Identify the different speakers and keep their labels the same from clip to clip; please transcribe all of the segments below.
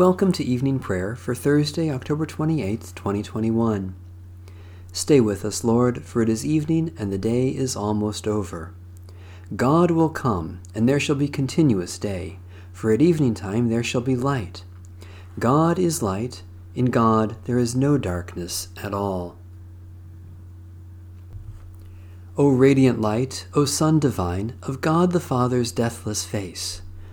Speaker 1: Welcome to evening prayer for Thursday, October 28th, 2021. Stay with us, Lord, for it is evening and the day is almost over. God will come, and there shall be continuous day, for at evening time there shall be light. God is light, in God there is no darkness at all. O radiant light, O Sun divine, of God the Father's deathless face,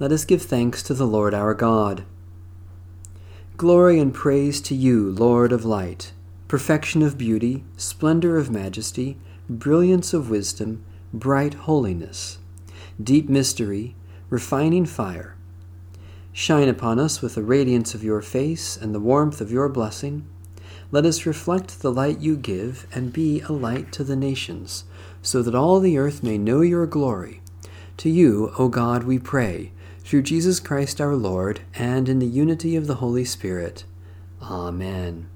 Speaker 1: Let us give thanks to the Lord our God. Glory and praise to you, Lord of light, perfection of beauty, splendor of majesty, brilliance of wisdom, bright holiness, deep mystery, refining fire. Shine upon us with the radiance of your face and the warmth of your blessing. Let us reflect the light you give and be a light to the nations, so that all the earth may know your glory. To you, O God, we pray through Jesus Christ our Lord, and in the unity of the Holy Spirit. Amen.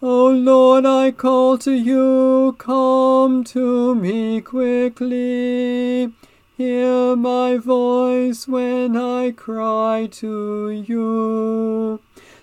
Speaker 2: O Lord, I call to you, come to me quickly. Hear my voice when I cry to you.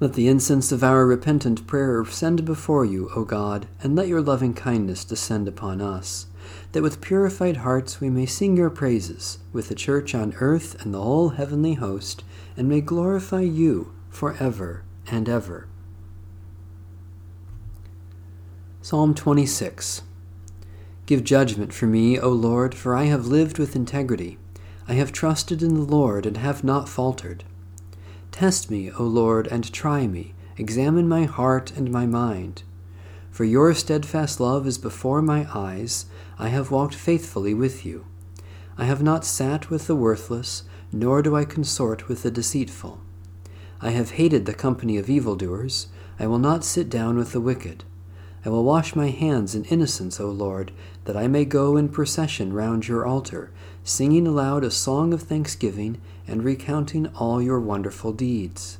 Speaker 1: Let the incense of our repentant prayer ascend before you, O God, and let your loving kindness descend upon us, that with purified hearts we may sing your praises with the church on earth and the whole heavenly host, and may glorify you for ever and ever. Psalm 26 Give judgment for me, O Lord, for I have lived with integrity. I have trusted in the Lord and have not faltered. Test me, O Lord, and try me. Examine my heart and my mind. For your steadfast love is before my eyes. I have walked faithfully with you. I have not sat with the worthless, nor do I consort with the deceitful. I have hated the company of evildoers. I will not sit down with the wicked. I will wash my hands in innocence, O Lord, that I may go in procession round your altar, singing aloud a song of thanksgiving and recounting all your wonderful deeds.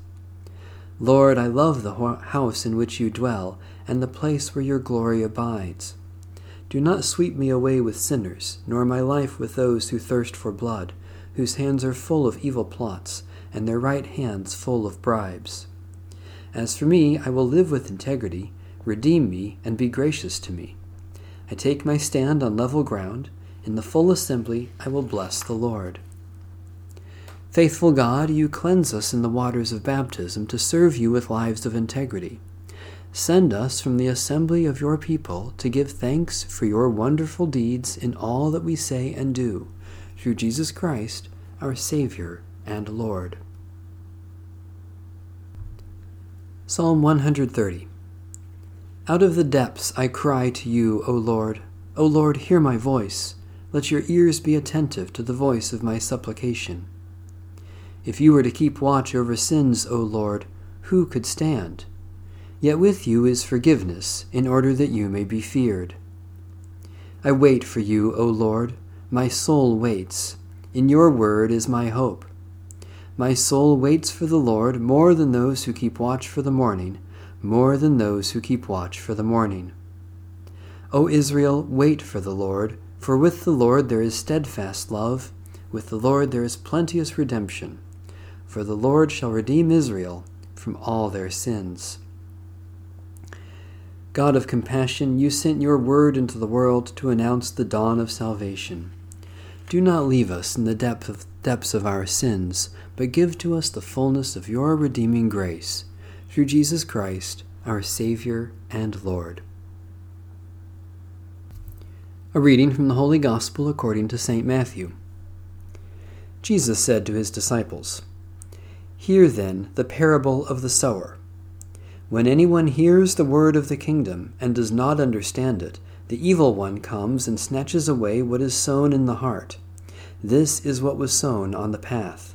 Speaker 1: Lord, I love the house in which you dwell, and the place where your glory abides. Do not sweep me away with sinners, nor my life with those who thirst for blood, whose hands are full of evil plots, and their right hands full of bribes. As for me, I will live with integrity. Redeem me and be gracious to me. I take my stand on level ground. In the full assembly, I will bless the Lord. Faithful God, you cleanse us in the waters of baptism to serve you with lives of integrity. Send us from the assembly of your people to give thanks for your wonderful deeds in all that we say and do, through Jesus Christ, our Savior and Lord. Psalm 130 Out of the depths I cry to you, O Lord. O Lord, hear my voice. Let your ears be attentive to the voice of my supplication. If you were to keep watch over sins, O Lord, who could stand? Yet with you is forgiveness, in order that you may be feared. I wait for you, O Lord. My soul waits. In your word is my hope. My soul waits for the Lord more than those who keep watch for the morning, more than those who keep watch for the morning. O Israel, wait for the Lord, for with the Lord there is steadfast love, with the Lord there is plenteous redemption. For the Lord shall redeem Israel from all their sins. God of compassion, you sent your word into the world to announce the dawn of salvation. Do not leave us in the depth of, depths of our sins, but give to us the fullness of your redeeming grace, through Jesus Christ, our Savior and Lord. A reading from the Holy Gospel according to St. Matthew. Jesus said to his disciples, Hear then the parable of the sower. When anyone hears the word of the kingdom and does not understand it, the evil one comes and snatches away what is sown in the heart. This is what was sown on the path.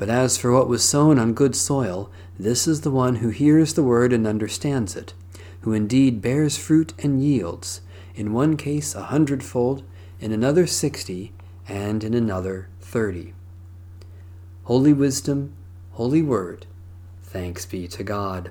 Speaker 1: But as for what was sown on good soil, this is the one who hears the word and understands it, who indeed bears fruit and yields, in one case a hundredfold, in another sixty, and in another thirty. Holy Wisdom, Holy Word, thanks be to God.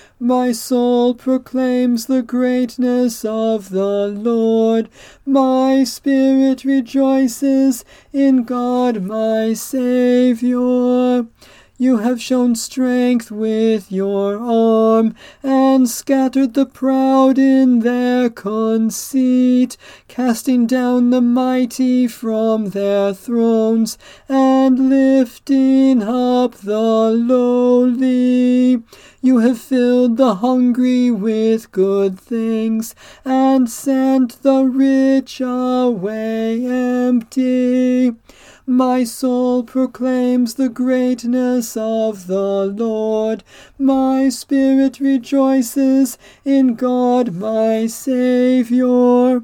Speaker 2: My soul proclaims the greatness of the Lord. My spirit rejoices in God my Saviour. You have shown strength with your arm, and scattered the proud in their conceit, casting down the mighty from their thrones, and lifting up the lowly. You have filled the hungry with good things, and sent the rich away empty. My soul proclaims the greatness of the Lord. My spirit rejoices in God my Saviour.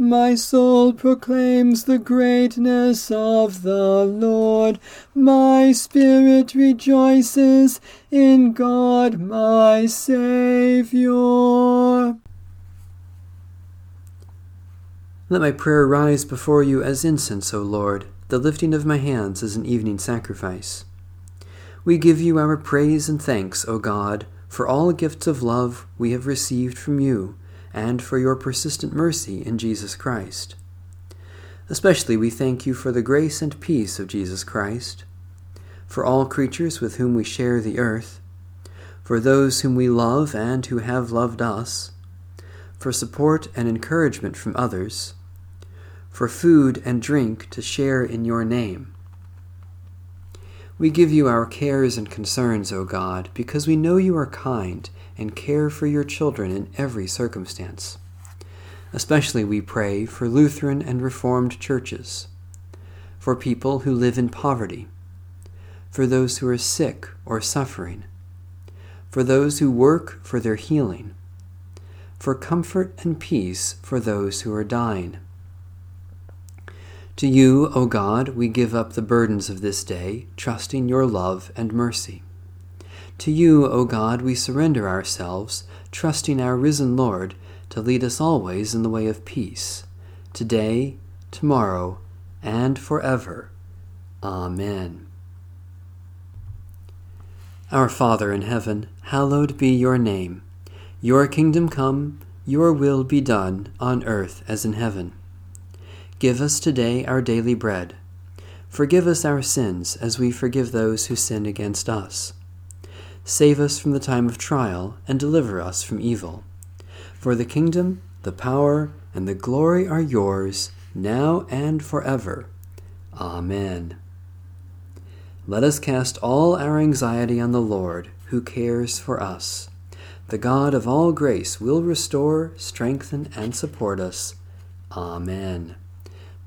Speaker 2: My soul proclaims the greatness of the Lord. My spirit rejoices in God my Saviour.
Speaker 1: Let my prayer rise before you as incense, O Lord, the lifting of my hands as an evening sacrifice. We give you our praise and thanks, O God, for all gifts of love we have received from you, and for your persistent mercy in Jesus Christ. Especially we thank you for the grace and peace of Jesus Christ, for all creatures with whom we share the earth, for those whom we love and who have loved us, for support and encouragement from others, for food and drink to share in your name we give you our cares and concerns, O God, because we know you are kind and care for your children in every circumstance. Especially we pray for Lutheran and Reformed churches, for people who live in poverty, for those who are sick or suffering, for those who work for their healing, for comfort and peace for those who are dying to you, O God, we give up the burdens of this day, trusting your love and mercy. To you, O God, we surrender ourselves, trusting our risen Lord to lead us always in the way of peace, today, tomorrow, and forever. Amen. Our Father in heaven, hallowed be your name. Your kingdom come, your will be done, on earth as in heaven. Give us today our daily bread. Forgive us our sins as we forgive those who sin against us. Save us from the time of trial and deliver us from evil. For the kingdom, the power, and the glory are yours, now and forever. Amen. Let us cast all our anxiety on the Lord, who cares for us. The God of all grace will restore, strengthen, and support us. Amen.